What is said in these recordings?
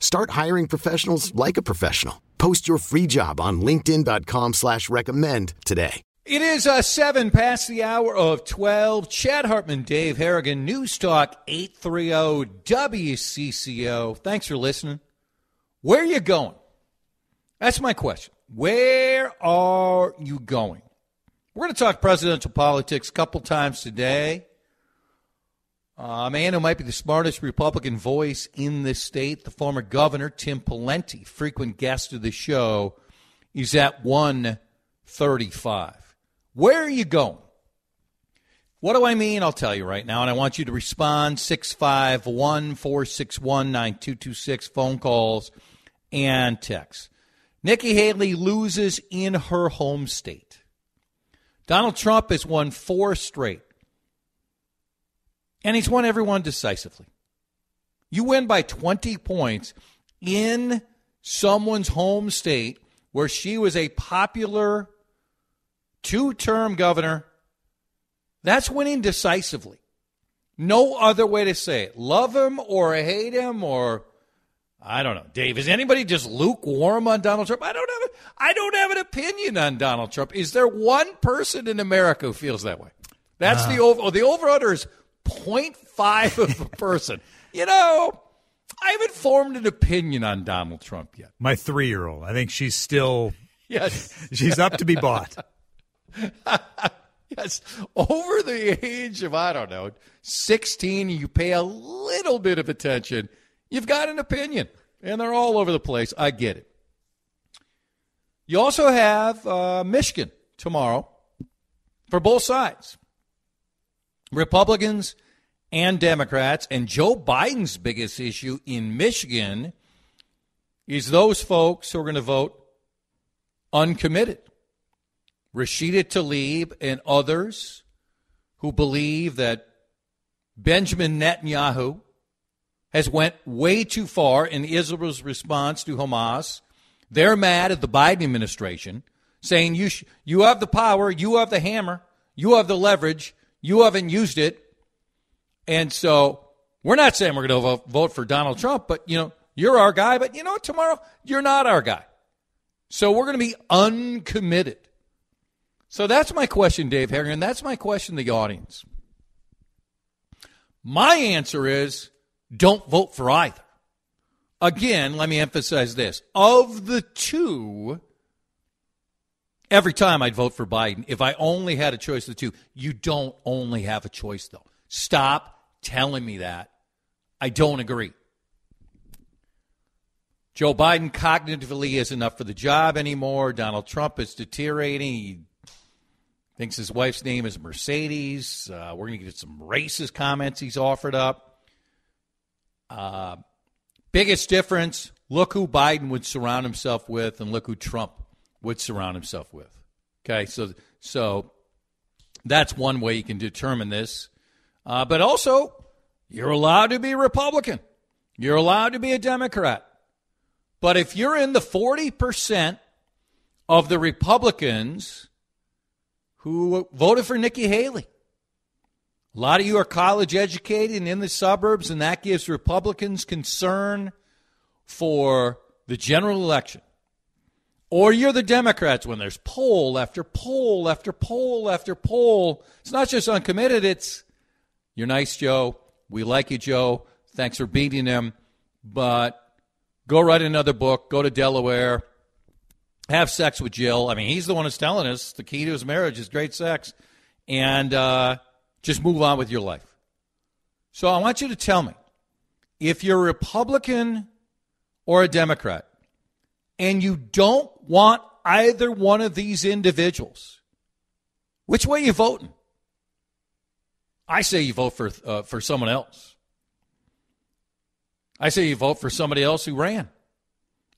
Start hiring professionals like a professional. Post your free job on LinkedIn.com slash recommend today. It is uh, seven past the hour of 12. Chad Hartman, Dave Harrigan, News Talk 830 WCCO. Thanks for listening. Where are you going? That's my question. Where are you going? We're going to talk presidential politics a couple times today. A man who might be the smartest Republican voice in this state, the former governor, Tim Pawlenty, frequent guest of the show, is at 135. Where are you going? What do I mean? I'll tell you right now, and I want you to respond 651 461 9226, phone calls and texts. Nikki Haley loses in her home state. Donald Trump has won four straight. And he's won every one decisively. You win by 20 points in someone's home state where she was a popular two term governor. That's winning decisively. No other way to say it. Love him or hate him or I don't know. Dave, is anybody just lukewarm on Donald Trump? I don't have a, I don't have an opinion on Donald Trump. Is there one person in America who feels that way? That's uh, the over oh, the over under is 0.5 of a person. you know, I haven't formed an opinion on Donald Trump yet. My 3-year-old, I think she's still Yes. she's up to be bought. yes, over the age of I don't know, 16, you pay a little bit of attention You've got an opinion, and they're all over the place. I get it. You also have uh, Michigan tomorrow for both sides Republicans and Democrats. And Joe Biden's biggest issue in Michigan is those folks who are going to vote uncommitted. Rashida Tlaib and others who believe that Benjamin Netanyahu has went way too far in Israel's response to Hamas. They're mad at the Biden administration, saying you sh- you have the power, you have the hammer, you have the leverage, you haven't used it, and so we're not saying we're going to vote for Donald Trump, but you know you're our guy. But you know what? Tomorrow you're not our guy, so we're going to be uncommitted. So that's my question, Dave Harrigan. That's my question to the audience. My answer is don't vote for either. Again, let me emphasize this. Of the two, every time I'd vote for Biden if I only had a choice of the two. You don't only have a choice, though. Stop telling me that. I don't agree. Joe Biden cognitively isn't enough for the job anymore. Donald Trump is deteriorating. He thinks his wife's name is Mercedes. Uh, we're going to get some racist comments he's offered up. Uh, biggest difference look who Biden would surround himself with, and look who Trump would surround himself with. Okay, so so that's one way you can determine this. Uh, but also, you're allowed to be Republican. You're allowed to be a Democrat. But if you're in the 40% of the Republicans who voted for Nikki Haley. A lot of you are college educated and in the suburbs, and that gives Republicans concern for the general election. Or you're the Democrats when there's poll after poll after poll after poll. It's not just uncommitted, it's you're nice, Joe. We like you, Joe. Thanks for beating him. But go write another book, go to Delaware, have sex with Jill. I mean, he's the one who's telling us the key to his marriage is great sex. And uh, just move on with your life. So I want you to tell me if you're a Republican or a Democrat and you don't want either one of these individuals, which way you voting? I say you vote for uh, for someone else. I say you vote for somebody else who ran.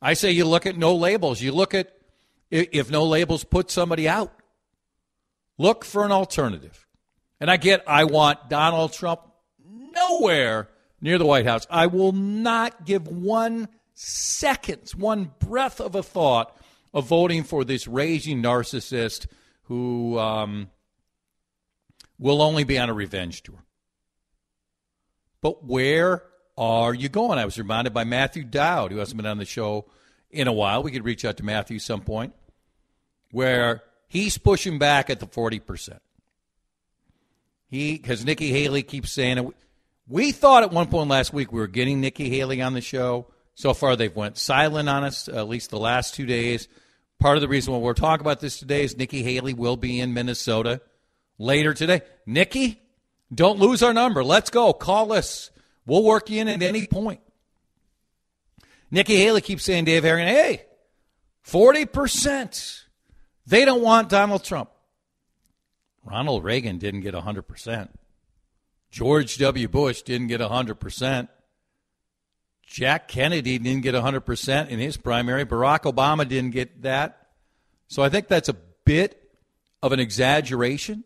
I say you look at no labels. You look at if no labels put somebody out. Look for an alternative. And I get I want Donald Trump nowhere near the White House. I will not give one second, one breath of a thought of voting for this raging narcissist who um, will only be on a revenge tour. But where are you going? I was reminded by Matthew Dowd, who hasn't been on the show in a while. We could reach out to Matthew some point, where he's pushing back at the 40%. He, because Nikki Haley keeps saying it. We thought at one point last week we were getting Nikki Haley on the show. So far, they've went silent on us, at least the last two days. Part of the reason why we're talking about this today is Nikki Haley will be in Minnesota later today. Nikki, don't lose our number. Let's go. Call us. We'll work you in at any point. Nikki Haley keeps saying, Dave Harrigan, hey, 40%. They don't want Donald Trump. Ronald Reagan didn't get 100%. George W. Bush didn't get 100%. Jack Kennedy didn't get 100% in his primary. Barack Obama didn't get that. So I think that's a bit of an exaggeration.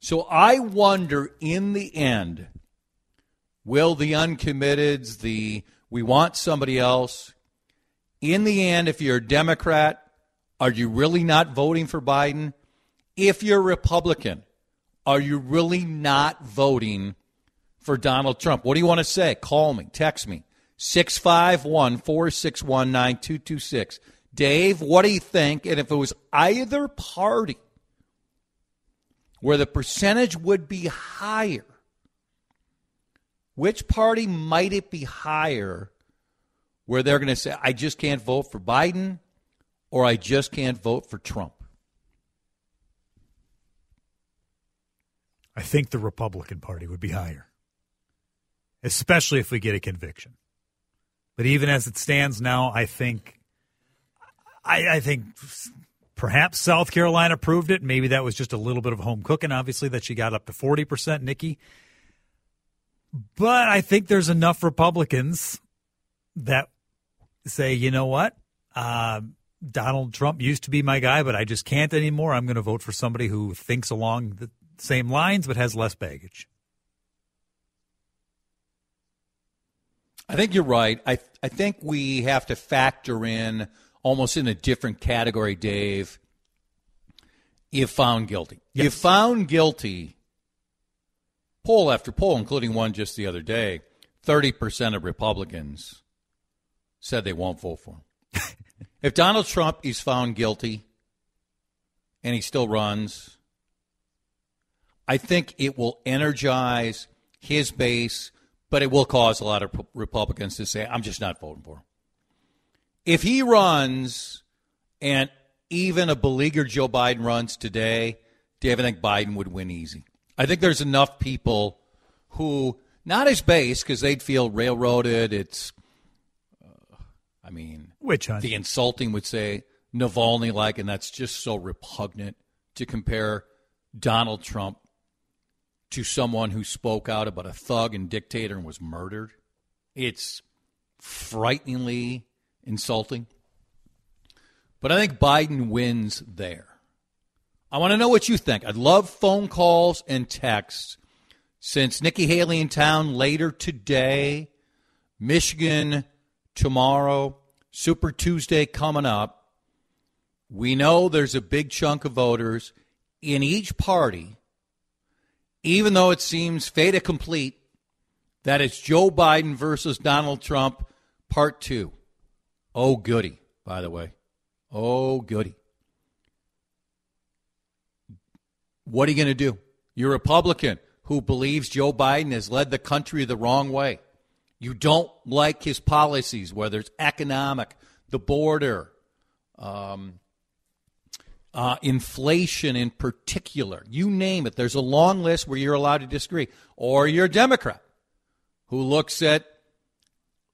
So I wonder in the end, will the uncommitteds, the we want somebody else, in the end, if you're a Democrat, are you really not voting for Biden? if you're a Republican, are you really not voting for Donald Trump? What do you want to say? Call me, text me. 651 461 9226. Dave, what do you think? And if it was either party where the percentage would be higher, which party might it be higher where they're going to say, I just can't vote for Biden or I just can't vote for Trump? I think the Republican Party would be higher, especially if we get a conviction. But even as it stands now, I think, I, I think perhaps South Carolina proved it. Maybe that was just a little bit of home cooking. Obviously, that she got up to forty percent, Nikki. But I think there's enough Republicans that say, you know what, uh, Donald Trump used to be my guy, but I just can't anymore. I'm going to vote for somebody who thinks along the same lines, but has less baggage. I think you're right. I I think we have to factor in almost in a different category, Dave. If found guilty, yes. if found guilty, poll after poll, including one just the other day, thirty percent of Republicans said they won't vote for him. if Donald Trump is found guilty and he still runs, I think it will energize his base, but it will cause a lot of Republicans to say, I'm just not voting for him. If he runs and even a beleaguered Joe Biden runs today, Dave, I think Biden would win easy. I think there's enough people who, not his base, because they'd feel railroaded. It's, uh, I mean, which the insulting would say Navalny like, and that's just so repugnant to compare Donald Trump to someone who spoke out about a thug and dictator and was murdered. It's frighteningly insulting. But I think Biden wins there. I want to know what you think. I'd love phone calls and texts. Since Nikki Haley in town later today, Michigan tomorrow, Super Tuesday coming up. We know there's a big chunk of voters in each party, even though it seems fait complete, that it's Joe Biden versus Donald Trump, part two. Oh, goody, by the way. Oh, goody. What are you going to do? You're a Republican who believes Joe Biden has led the country the wrong way. You don't like his policies, whether it's economic, the border, um, uh, inflation in particular. You name it. There's a long list where you're allowed to disagree. Or you're a Democrat who looks at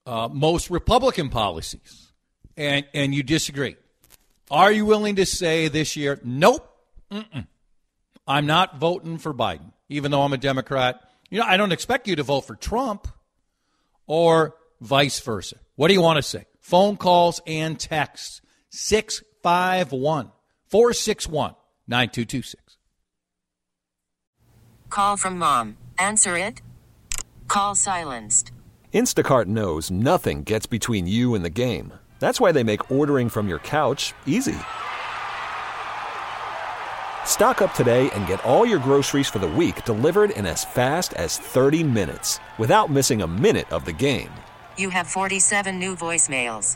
uh, most Republican policies and, and you disagree. Are you willing to say this year, nope, mm-mm, I'm not voting for Biden, even though I'm a Democrat? You know, I don't expect you to vote for Trump or vice versa. What do you want to say? Phone calls and texts 651 461 9226. Call from mom. Answer it. Call silenced. Instacart knows nothing gets between you and the game. That's why they make ordering from your couch easy. Stock up today and get all your groceries for the week delivered in as fast as 30 minutes without missing a minute of the game. You have 47 new voicemails.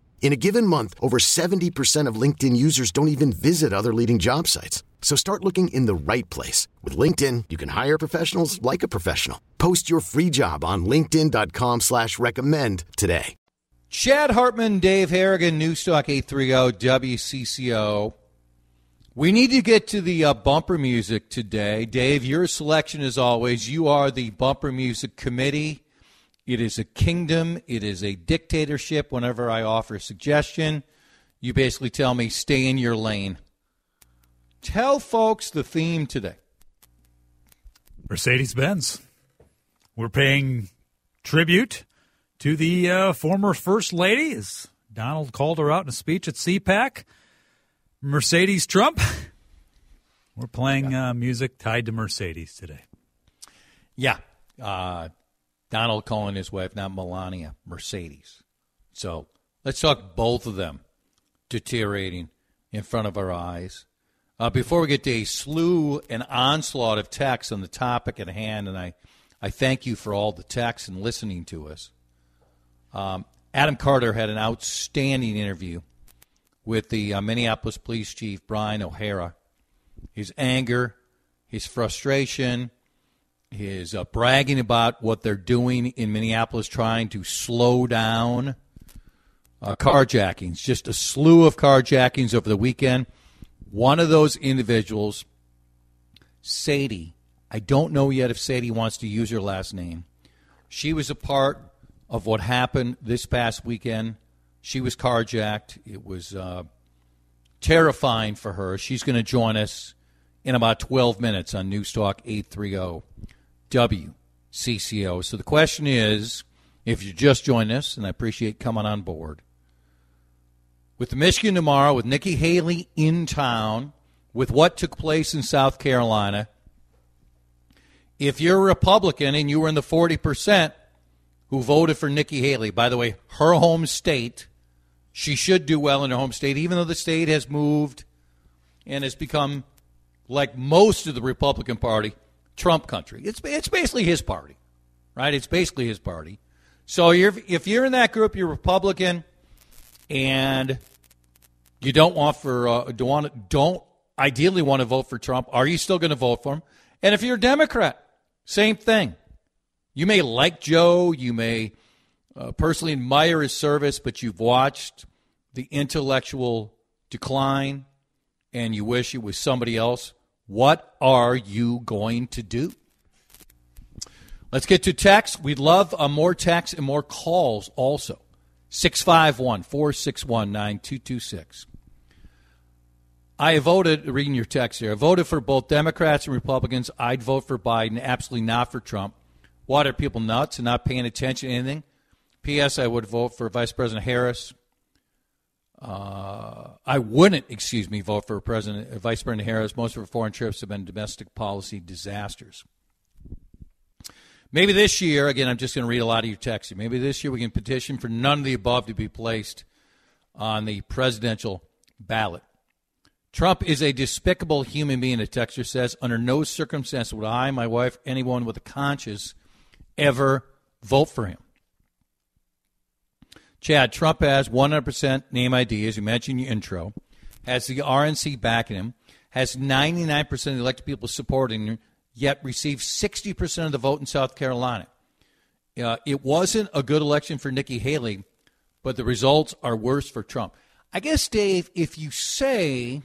In a given month, over 70% of LinkedIn users don't even visit other leading job sites. So start looking in the right place. With LinkedIn, you can hire professionals like a professional. Post your free job on linkedin.com slash recommend today. Chad Hartman, Dave Harrigan, Newstalk 830 WCCO. We need to get to the uh, bumper music today. Dave, your selection as always. You are the bumper music committee. It is a kingdom. It is a dictatorship. Whenever I offer a suggestion, you basically tell me, stay in your lane. Tell folks the theme today. Mercedes Benz. We're paying tribute to the uh, former First Lady, as Donald called her out in a speech at CPAC. Mercedes Trump. We're playing uh, music tied to Mercedes today. Yeah. Uh, Donald calling his wife, not Melania, Mercedes. So let's talk both of them deteriorating in front of our eyes. Uh, before we get to a slew and onslaught of texts on the topic at hand, and I, I thank you for all the texts and listening to us. Um, Adam Carter had an outstanding interview with the uh, Minneapolis Police Chief Brian O'Hara. His anger, his frustration, his uh, bragging about what they're doing in Minneapolis, trying to slow down uh, carjackings. Just a slew of carjackings over the weekend. One of those individuals, Sadie, I don't know yet if Sadie wants to use her last name. She was a part of what happened this past weekend. She was carjacked. It was uh, terrifying for her. She's going to join us in about 12 minutes on Newstalk 830 WCCO. So the question is if you just joined us, and I appreciate coming on board, with the Michigan tomorrow, with Nikki Haley in town, with what took place in South Carolina, if you're a Republican and you were in the 40% who voted for Nikki Haley, by the way, her home state, she should do well in her home state, even though the state has moved and has become, like most of the Republican Party, Trump country. It's, it's basically his party, right? It's basically his party. So you're, if you're in that group, you're Republican, and you don't want for uh, don't want don't ideally want to vote for Trump, are you still going to vote for him? And if you're a Democrat, same thing. You may like Joe, you may uh, personally admire his service, but you've watched the intellectual decline and you wish it was somebody else. What are you going to do? Let's get to text. We'd love uh, more text and more calls also. 651 461 9226. I voted, reading your text here, I voted for both Democrats and Republicans. I'd vote for Biden, absolutely not for Trump. What are people nuts and not paying attention to anything? P.S. I would vote for Vice President Harris. Uh, I wouldn't, excuse me, vote for a President uh, Vice President Harris. Most of her foreign trips have been domestic policy disasters. Maybe this year, again, I'm just going to read a lot of your texts. Maybe this year we can petition for none of the above to be placed on the presidential ballot. Trump is a despicable human being, a texter says. Under no circumstance would I, my wife, anyone with a conscience ever vote for him. Chad, Trump has 100% name ID, as you mentioned in your intro, has the RNC backing him, has 99% of the elected people supporting him, yet received 60% of the vote in South Carolina. Uh, it wasn't a good election for Nikki Haley, but the results are worse for Trump. I guess, Dave, if you say,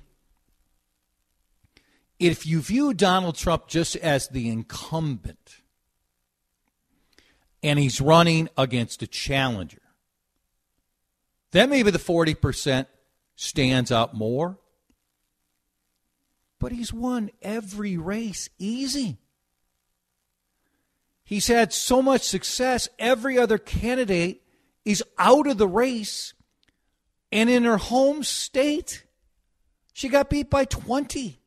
if you view Donald Trump just as the incumbent and he's running against a challenger, then maybe the 40% stands out more. But he's won every race easy. He's had so much success, every other candidate is out of the race. And in her home state, she got beat by 20.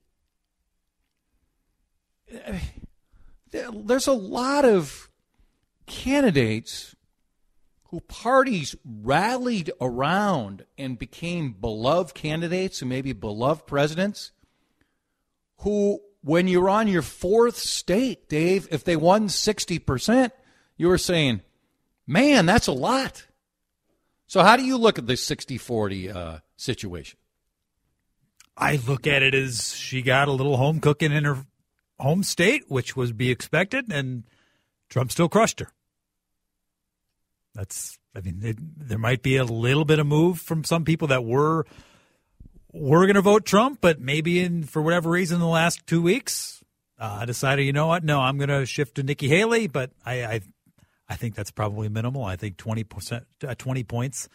There's a lot of candidates who parties rallied around and became beloved candidates and maybe beloved presidents, who, when you're on your fourth state, Dave, if they won 60%, you were saying, man, that's a lot. So, how do you look at this 60 40 uh, situation? I look at it as she got a little home cooking in her home state, which was be expected, and Trump still crushed her. That's, I mean, it, there might be a little bit of move from some people that were were going to vote Trump, but maybe in for whatever reason in the last two weeks, uh, decided, you know what, no, I'm going to shift to Nikki Haley. But I, I, I think that's probably minimal. I think twenty percent, uh, twenty points,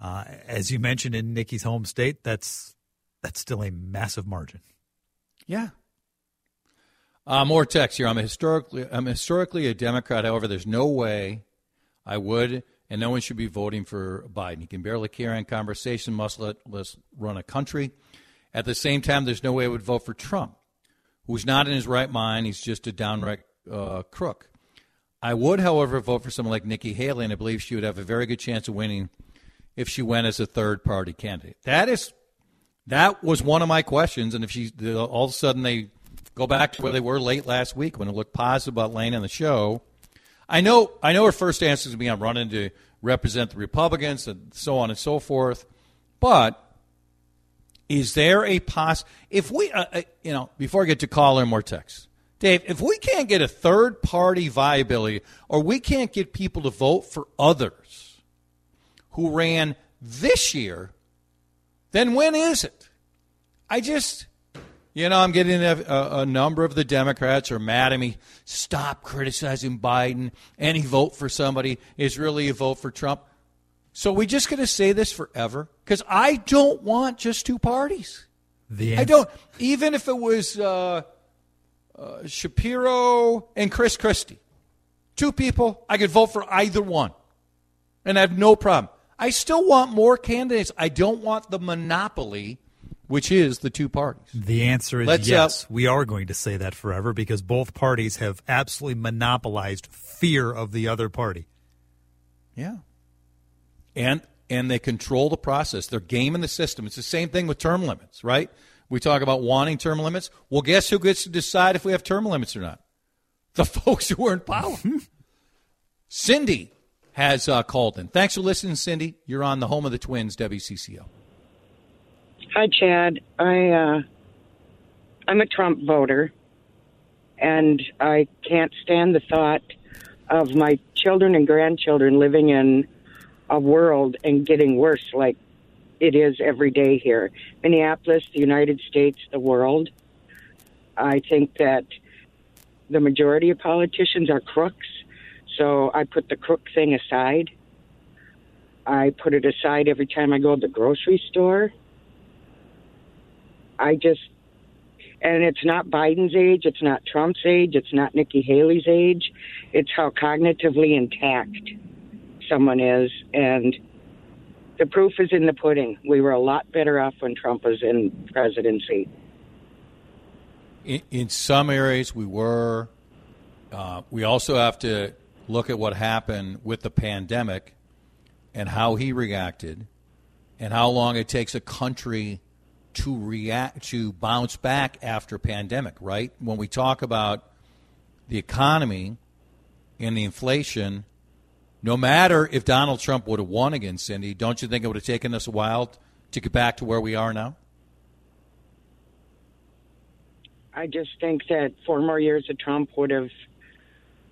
uh, as you mentioned in Nikki's home state, that's that's still a massive margin. Yeah. Uh, more text here. I'm historically I'm historically a Democrat. However, there's no way I would, and no one should be voting for Biden. He can barely carry on conversation, must let us run a country. At the same time, there's no way I would vote for Trump, who's not in his right mind. He's just a downright uh, crook. I would, however, vote for someone like Nikki Haley, and I believe she would have a very good chance of winning if she went as a third party candidate. That is, that was one of my questions. And if she all of a sudden they go back to where they were late last week when it looked positive about Lane on the show, I know I know her first answer is going to be I'm running to represent the Republicans and so on and so forth. But is there a poss? If we, uh, uh, you know, before I get to caller and more text, Dave, if we can't get a third party viability, or we can't get people to vote for others who ran this year, then when is it? I just you know, I'm getting a, a, number of the Democrats are mad at me. Stop criticizing Biden. Any vote for somebody is really a vote for Trump. So we just going to say this forever? Because I don't want just two parties. The I don't. Even if it was uh, uh, Shapiro and Chris Christie, two people, I could vote for either one, and I have no problem. I still want more candidates. I don't want the monopoly which is the two parties? The answer is Let's, uh, yes. Uh, we are going to say that forever because both parties have absolutely monopolized fear of the other party. Yeah. And and they control the process. They're gaming the system. It's the same thing with term limits, right? We talk about wanting term limits. Well, guess who gets to decide if we have term limits or not? The folks who are in power. Cindy has uh, called in. Thanks for listening, Cindy. You're on the home of the Twins, WCCO. Hi, Chad. I uh, I'm a Trump voter, and I can't stand the thought of my children and grandchildren living in a world and getting worse like it is every day here. Minneapolis, the United States, the world. I think that the majority of politicians are crooks, so I put the crook thing aside. I put it aside every time I go to the grocery store. I just, and it's not Biden's age, it's not Trump's age, it's not Nikki Haley's age. It's how cognitively intact someone is. And the proof is in the pudding. We were a lot better off when Trump was in presidency. In, in some areas, we were. Uh, we also have to look at what happened with the pandemic and how he reacted and how long it takes a country to react to bounce back after pandemic right when we talk about the economy and the inflation no matter if Donald Trump would have won against Cindy don't you think it would have taken us a while to get back to where we are now I just think that four more years of Trump would have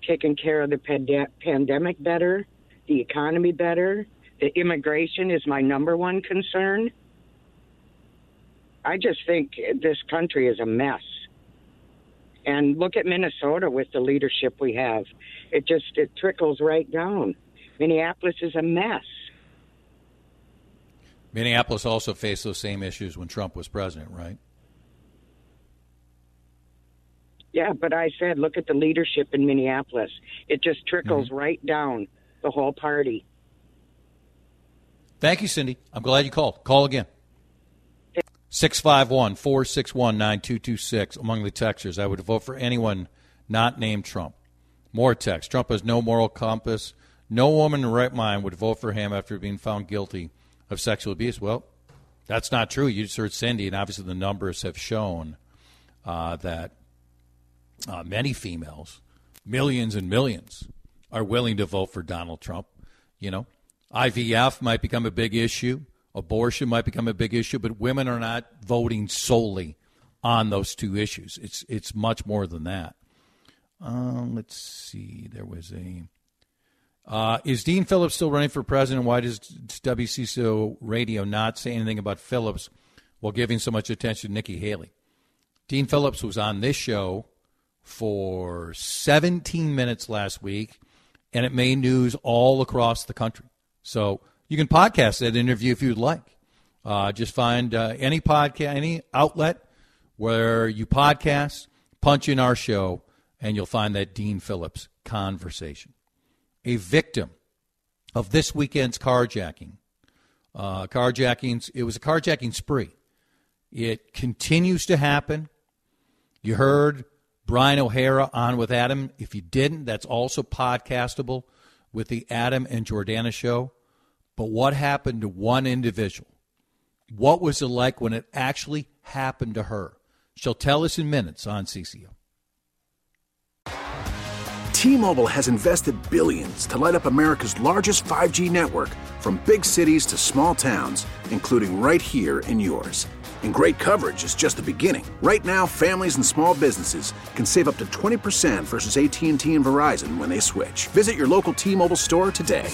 taken care of the pand- pandemic better, the economy better. The immigration is my number one concern. I just think this country is a mess. And look at Minnesota with the leadership we have. It just it trickles right down. Minneapolis is a mess. Minneapolis also faced those same issues when Trump was president, right? Yeah, but I said, look at the leadership in Minneapolis. It just trickles Mm-hmm. right down the whole party. Thank you, Cindy. I'm glad you called. Call again. 651 461 9226 among the texters. I would vote for anyone not named Trump. More text. Trump has no moral compass. No woman in right mind would vote for him after being found guilty of sexual abuse. Well, that's not true. You just heard Cindy, and obviously the numbers have shown uh, that uh, many females, millions and millions, are willing to vote for Donald Trump. You know, IVF might become a big issue, abortion might become a big issue, but women are not voting solely on those two issues. It's it's much more than that. Um, let's see. There was a. Uh, is Dean Phillips still running for president? Why does WCCO Radio not say anything about Phillips while giving so much attention to Nikki Haley? Dean Phillips was on this show for 17 minutes last week, and it made news all across the country. So you can podcast that interview if you'd like. Uh, just find uh, any podcast, any outlet where you podcast, punch in our show, and you'll find that Dean Phillips conversation. A victim of this weekend's carjacking. Uh, carjackings, it was a carjacking spree. It continues to happen. You heard Brian O'Hara on with Adam. If you didn't, that's also podcastable with the Adam and Jordana show. But what happened to one individual? What was it like when it actually happened to her? She'll tell us in minutes on CCO. T-Mobile has invested billions to light up America's largest 5G network from big cities to small towns, including right here in yours. And great coverage is just the beginning. Right now, families and small businesses can save up to 20% versus AT&T and Verizon when they switch. Visit your local T-Mobile store today.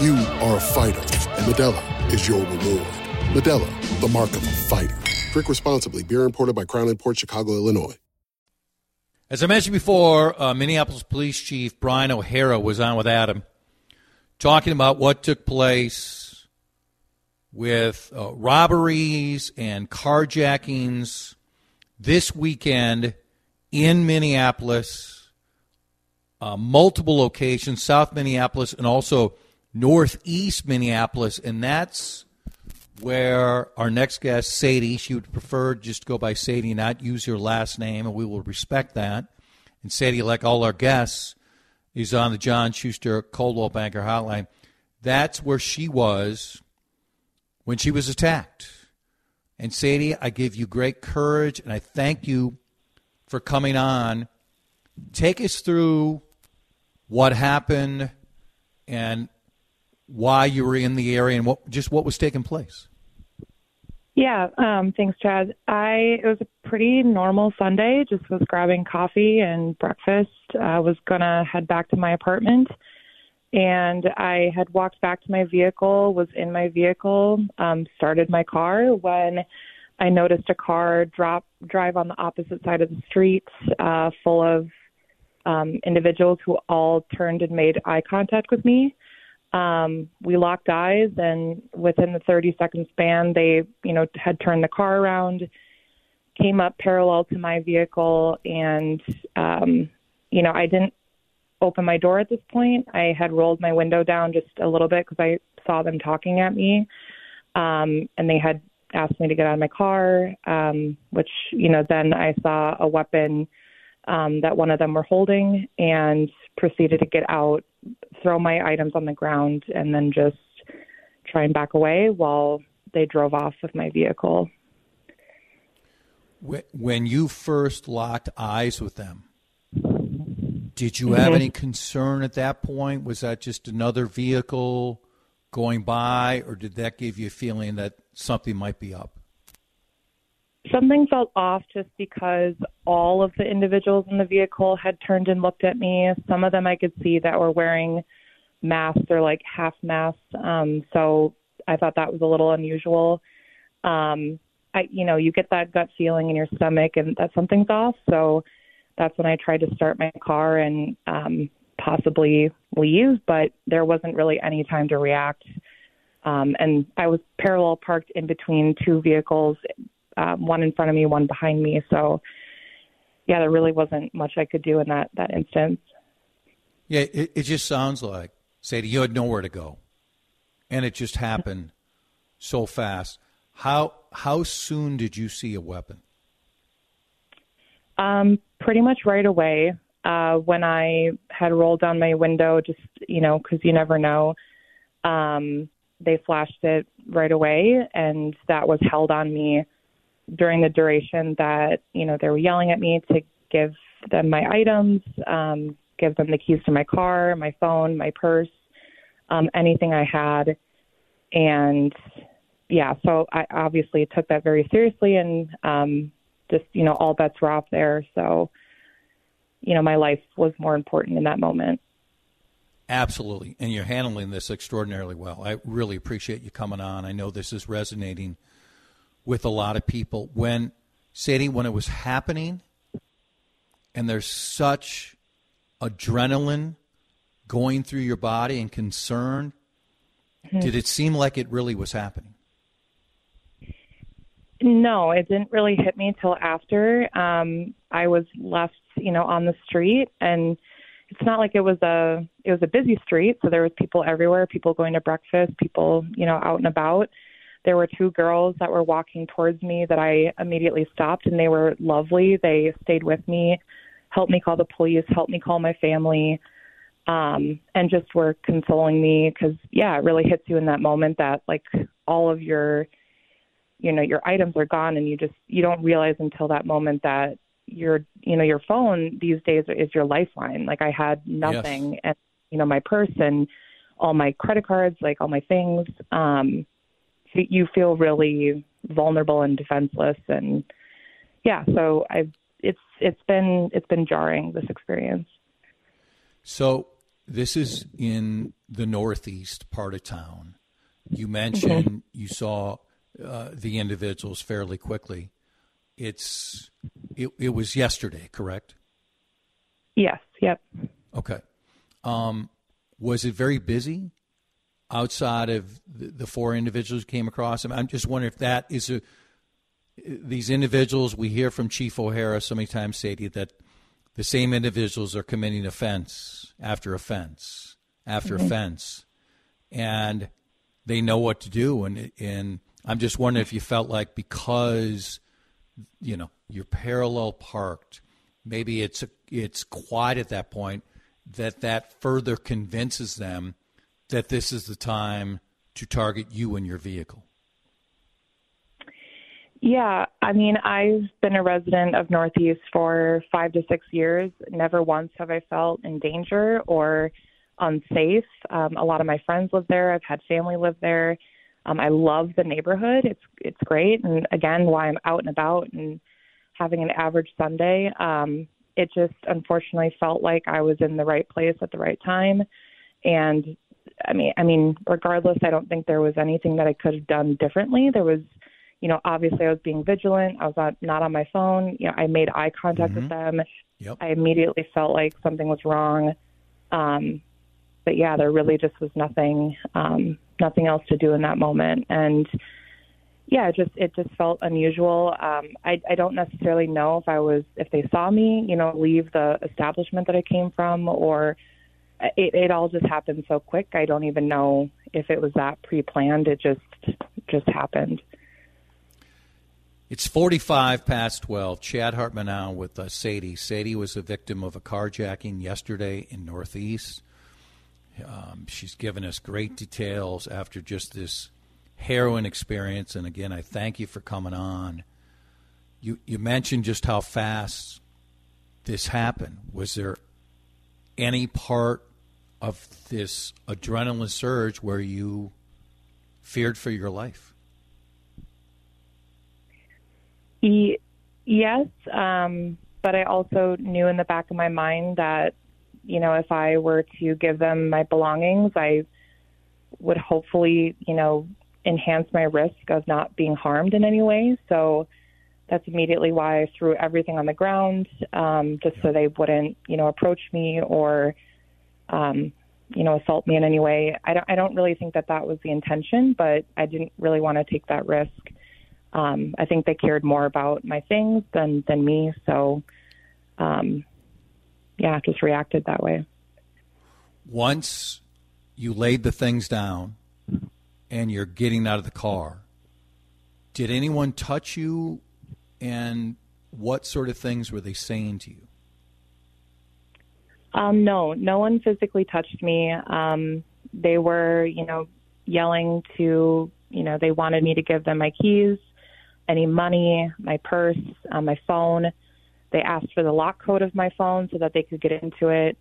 You are a fighter, and Modelo is your reward. Modelo, the mark of a fighter. Drink responsibly. Beer imported by Crown Port Chicago, Illinois. As I mentioned before, uh, Minneapolis Police Chief Brian O'Hara was on with Adam talking about what took place with uh, robberies and carjackings this weekend in Minneapolis, uh, multiple locations, South Minneapolis, and also Northeast Minneapolis. And that's where our next guest, Sadie, she would prefer just to go by Sadie, not use your last name, and we will respect that. And Sadie, like all our guests, is on the John Schuster Coldwell Banker Hotline. That's where she was when she was attacked. And Sadie, I give you great courage, and I thank you for coming on. Take us through what happened and why you were in the area and what just what was taking place. Yeah, um, thanks, Chad. I it was a pretty normal Sunday. Just was grabbing coffee and breakfast. I was gonna head back to my apartment, and I had walked back to my vehicle. Was in my vehicle, um, started my car when I noticed a car drop drive on the opposite side of the street, uh, full of um, individuals who all turned and made eye contact with me. Um, we locked eyes, and within the 30 second span, they, you know, had turned the car around, came up parallel to my vehicle, and, um, you know, I didn't open my door at this point. I had rolled my window down just a little bit because I saw them talking at me, um, and they had asked me to get out of my car, um, which, you know, then I saw a weapon um, that one of them were holding and proceeded to get out, throw my items on the ground, and then just try and back away while they drove off with my vehicle. When you first locked eyes with them, did you have mm-hmm. any concern at that point? Was that just another vehicle going by, or did that give you a feeling that something might be up? Something felt off just because all of the individuals in the vehicle had turned and looked at me. Some of them I could see that were wearing masks or like half masks. Um, so I thought that was a little unusual. Um, I, you know, you get that gut feeling in your stomach and that something's off. So that's when I tried to start my car and um, possibly leave, but there wasn't really any time to react. Um, and I was parallel parked in between two vehicles um, one in front of me, one behind me. So, yeah, there really wasn't much I could do in that that instance. Yeah, it, it just sounds like Sadie, you had nowhere to go, and it just happened so fast. How how soon did you see a weapon? Um, pretty much right away. Uh, when I had rolled down my window, just you know, because you never know. Um, they flashed it right away, and that was held on me during the duration that you know they were yelling at me to give them my items, um, give them the keys to my car, my phone, my purse, um, anything I had, and yeah, so I obviously took that very seriously, and um, just you know all bets were off there. So you know my life was more important in that moment. Absolutely, and you're handling this extraordinarily well. I really appreciate you coming on. I know this is resonating with a lot of people when Sadie, when it was happening, and there's such adrenaline going through your body and concern. Mm-hmm. Did it seem like it really was happening? No, it didn't really hit me until after um, I was left, you know, on the street, and it's not like it was a it was a busy street, so there was people everywhere, people going to breakfast, people, you know, out and about there were two girls that were walking towards me that I immediately stopped, and they were lovely. They stayed with me, helped me call the police, helped me call my family, um, and just were consoling me because, yeah, it really hits you in that moment that like all of your, you know, your items are gone, and you just you don't realize until that moment that your, you know, your phone these days is your lifeline. Like I had nothing, yes. and you know, my purse and all my credit cards, like all my things. Um, you feel really vulnerable and defenseless. And yeah so i it's it's been it's been jarring this experience. So this is in the northeast part of town. You mentioned mm-hmm. you saw uh, the individuals fairly quickly. It's it, it was yesterday correct? Yes yep. Okay. Um, was it very busy outside of the, the four individuals who came across him. I'm just wondering if that is a, these individuals we hear from Chief O'Hara so many times, Sadie, that the same individuals are committing offense after offense after mm-hmm. offense, and they know what to do. And and I'm just wondering if you felt like because you know you're parallel parked, maybe it's it's quiet at that point that that further convinces them that this is the time to target you and your vehicle. Yeah, I mean, I've been a resident of Northeast for five to six years. Never once have I felt in danger or unsafe. Um, a lot of my friends live there. I've had family live there. Um, I love the neighborhood. It's it's great, and again, why I'm out and about and having an average Sunday. Um, it just unfortunately felt like I was in the right place at the right time, and I mean, I mean, regardless, I don't think there was anything that I could have done differently. There was, you know, obviously I was being vigilant. I was not, not on my phone. You know, I made eye contact Mm-hmm. with them. Yep. I immediately felt like something was wrong. Um, but yeah, there really just was nothing, um, nothing else to do in that moment. And yeah, it just it just felt unusual. Um, I I don't necessarily know if I was if they saw me, you know, leave the establishment that I came from, or it, it all just happened so quick. I don't even know if it was that pre-planned. It just just happened. It's 45 past 12. Chad Hartman now with uh, Sadie. Sadie was a victim of a carjacking yesterday in Northeast. Um, she's given us great details after just this heroin experience. And again, I thank you for coming on. You, you mentioned just how fast this happened. Was there any part of this adrenaline surge where you feared for your life? Yes, um, but I also knew in the back of my mind that you know if I were to give them my belongings, I would hopefully you know enhance my risk of not being harmed in any way. So that's immediately why I threw everything on the ground, um, just so they wouldn't, you know, approach me or, um, you know, assault me in any way. I don't, I don't really think that that was the intention, but I didn't really want to take that risk. Um, I think they cared more about my things than than me, so, um, yeah, just reacted that way. Once you laid the things down and you're getting out of the car, did anyone touch you and what sort of things were they saying to you? Um, no, no one physically touched me. Um, they were, you know, yelling to, you know, they wanted me to give them my keys, any money, my purse, uh, my phone. They asked for the lock code of my phone so that they could get into it.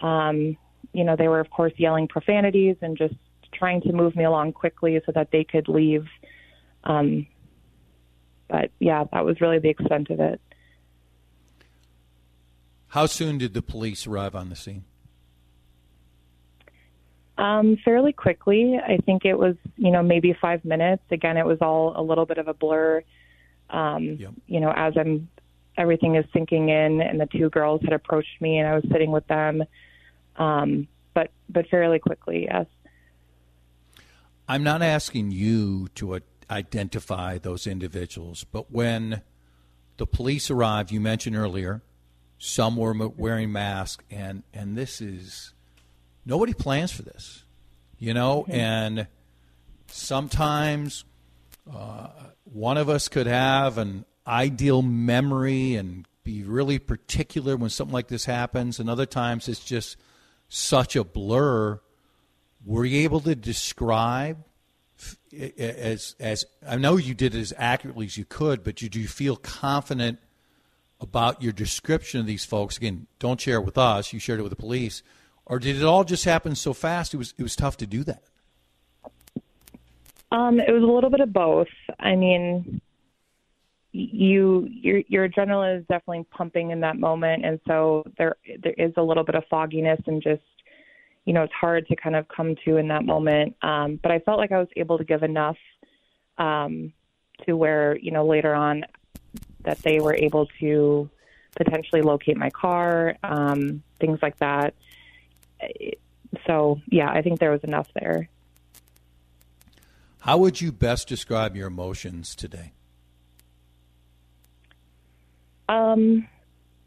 Um, you know, they were, of course, yelling profanities and just trying to move me along quickly so that they could leave. Um, but yeah, that was really the extent of it. How soon did the police arrive on the scene? Um, fairly quickly. I think it was, you know, maybe five minutes. Again, it was all a little bit of a blur. Um, You know, as I'm, everything is sinking in, and the two girls had approached me, and I was sitting with them. Um, but but fairly quickly, yes. I'm not asking you to uh, identify those individuals, but when the police arrived, you mentioned earlier, some were wearing masks, and and this is nobody plans for this, you know, and sometimes uh, one of us could have an ideal memory and be really particular when something like this happens, and other times it's just such a blur. Were you able to describe as as I know you did it as accurately as you could, but did you feel confident about your description of these folks? Again, don't share it with us. You shared it with the police, or did it all just happen so fast? It was it was tough to do that. Um, it was a little bit of both. I mean, you your your adrenaline is definitely pumping in that moment, and so there there is a little bit of fogginess and just you know it's hard to kind of come to in that moment. Um, but I felt like I was able to give enough um, to where you know later on that they were able to potentially locate my car, um, things like that. So yeah, I think there was enough there. How would you best describe your emotions today? Um,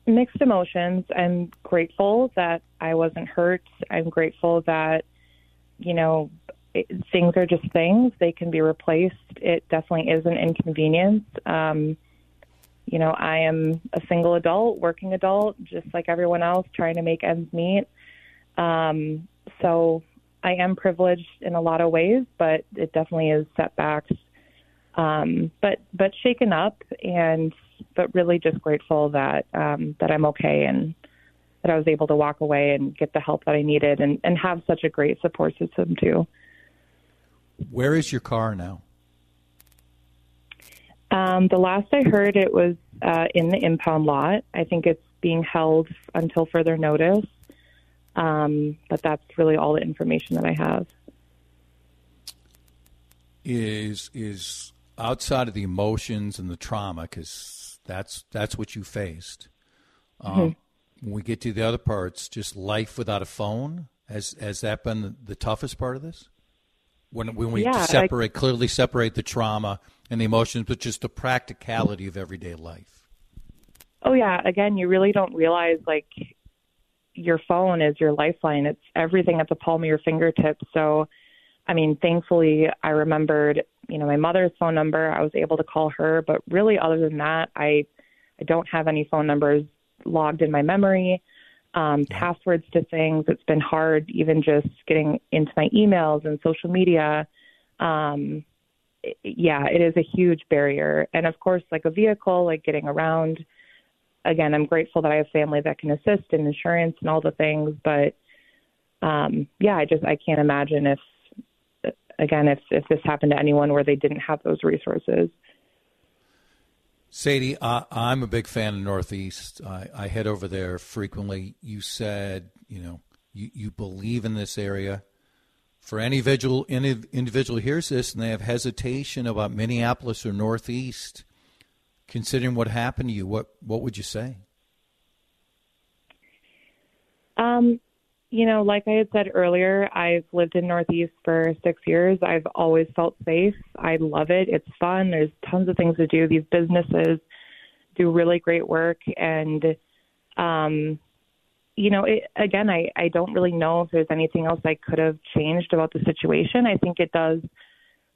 mixed emotions. I'm grateful that I wasn't hurt. I'm grateful that, you know, it, things are just things. They can be replaced. It definitely is an inconvenience. Um, you know, I am a single adult, working adult, just like everyone else, trying to make ends meet. Um, so I am privileged in a lot of ways, but it definitely is setbacks. Um, but but shaken up and but really just grateful that um, that I'm okay and that I was able to walk away and get the help that I needed and, and have such a great support system too. Where is your car now? Um, the last I heard, it was uh, in the impound lot. I think it's being held until further notice. Um, but that's really all the information that I have. Is is outside of the emotions and the trauma because that's that's what you faced. Um, mm-hmm. When we get to the other parts, just life without a phone has has that been the, toughest part of this? When when we yeah, separate I, clearly separate the trauma and the emotions, but just the practicality of everyday life. Oh yeah, again, you really don't realize like your phone is your lifeline. It's everything at the palm of your fingertips. So, I mean, thankfully, I remembered, you know, my mother's phone number. I was able to call her, but really, other than that, I, I don't have any phone numbers logged in my memory. Um, passwords to things. It's been hard, even just getting into my emails and social media. Um, yeah, it is a huge barrier. And of course, like a vehicle, like getting around again, I'm grateful that I have family that can assist in insurance and all the things. But um, yeah, I just I can't imagine if again if if this happened to anyone where they didn't have those resources. Sadie, uh, I'm a big fan of Northeast. I, I head over there frequently. You said, you know, you, you believe in this area. For any individual, any individual hears this and they have hesitation about Minneapolis or Northeast, considering what happened to you, what what would you say? Um, you know, like I had said earlier, I've lived in Northeast for six years. I've always felt safe. I love it. It's fun. There's tons of things to do. These businesses do really great work, and um, you know, it, again, I I don't really know if there's anything else I could have changed about the situation. I think it does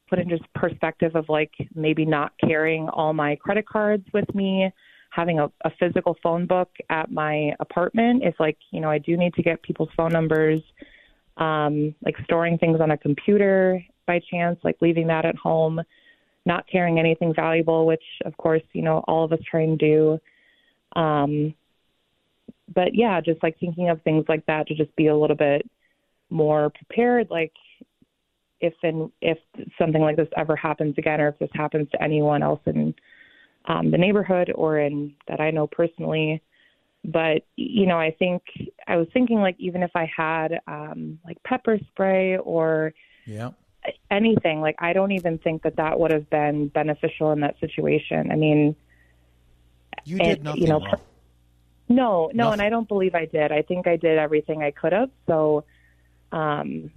put into perspective of like maybe not carrying all my credit cards with me, having a, a physical phone book at my apartment if like, you know, I do need to get people's phone numbers, um, like storing things on a computer by chance, like leaving that at home, not carrying anything valuable, which of course, you know, all of us try and do. Um, but yeah, just like thinking of things like that to just be a little bit more prepared, like if and if something like this ever happens again, or if this happens to anyone else in um, the neighborhood or in that I know personally. But you know, I think I was thinking like even if I had um, like pepper spray or yeah anything, like I don't even think that that would have been beneficial in that situation. I mean, you did and, nothing you know, wrong. No, no, Nothing. and I don't believe I did. I think I did everything I could have. So, um,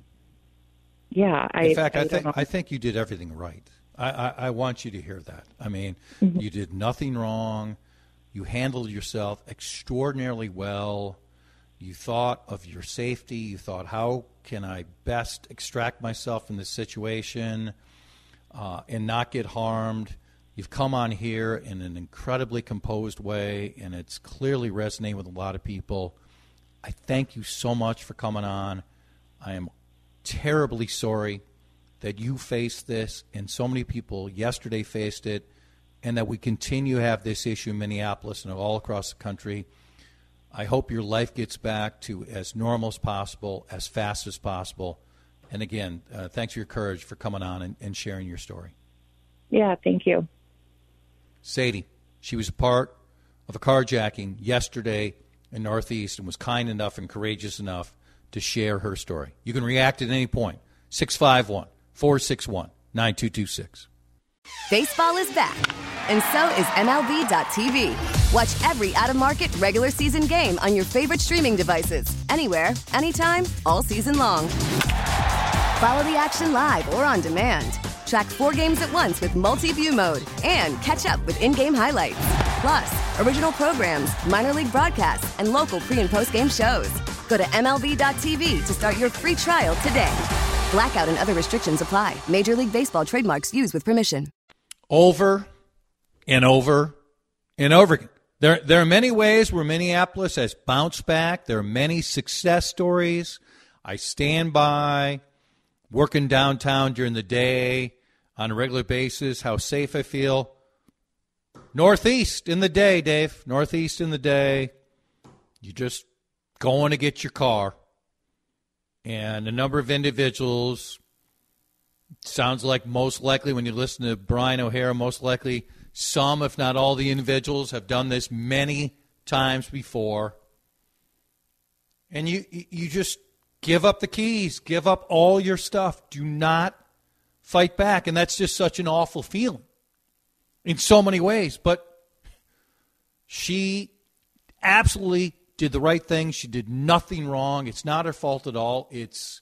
yeah, I. In fact, I, I think I think you did everything right. I, I, I want you to hear that. I mean, Mm-hmm. you did nothing wrong. You handled yourself extraordinarily well. You thought of your safety. You thought, how can I best extract myself from this situation uh, and not get harmed? You've come on here in an incredibly composed way, and it's clearly resonating with a lot of people. I thank you so much for coming on. I am terribly sorry that you faced this and so many people yesterday faced it, and that we continue to have this issue in Minneapolis and all across the country. I hope your life gets back to as normal as possible, as fast as possible. And again, uh, thanks for your courage for coming on and, and sharing your story. Yeah, thank you. Sadie, she was a part of a carjacking yesterday in Northeast and was kind enough and courageous enough to share her story. You can react at any point. 651 461 9226. Baseball is back, and so is MLB.tv. Watch every out of market regular season game on your favorite streaming devices, anywhere, anytime, all season long. Follow the action live or on demand. Track four games at once with multi view mode and catch up with in game highlights. Plus, original programs, minor league broadcasts, and local pre and post game shows. Go to MLB.tv to start your free trial today. Blackout and other restrictions apply. Major League Baseball trademarks used with permission. Over and over and over again. There, there are many ways where Minneapolis has bounced back. There are many success stories. I stand by working downtown during the day on a regular basis, how safe I feel. Northeast in the day, Dave. Northeast in the day. You just going to get your car. And a number of individuals, sounds like most likely when you listen to Brian O'Hara, most likely some, if not all, the individuals have done this many times before. And you, you just give up the keys, give up all your stuff. Do not fight back. And that's just such an awful feeling in so many ways. But she absolutely did the right thing. She did nothing wrong. It's not her fault at all. It's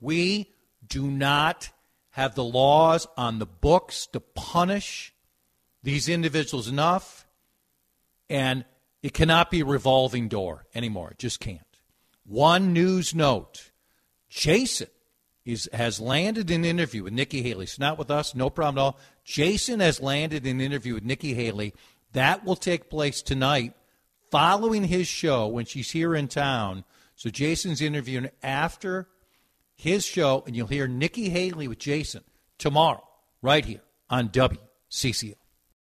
we do not have the laws on the books to punish these individuals enough, and it cannot be a revolving door anymore. It just can't. One news note Jason is, has landed an interview with Nikki Haley. It's not with us, no problem at all. Jason has landed an interview with Nikki Haley. That will take place tonight following his show when she's here in town. So Jason's interviewing after his show, and you'll hear Nikki Haley with Jason tomorrow, right here on WCCO.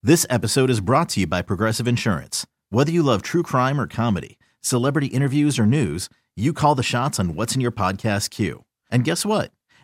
This episode is brought to you by Progressive Insurance. Whether you love true crime or comedy, celebrity interviews or news, you call the shots on what's in your podcast queue. And guess what?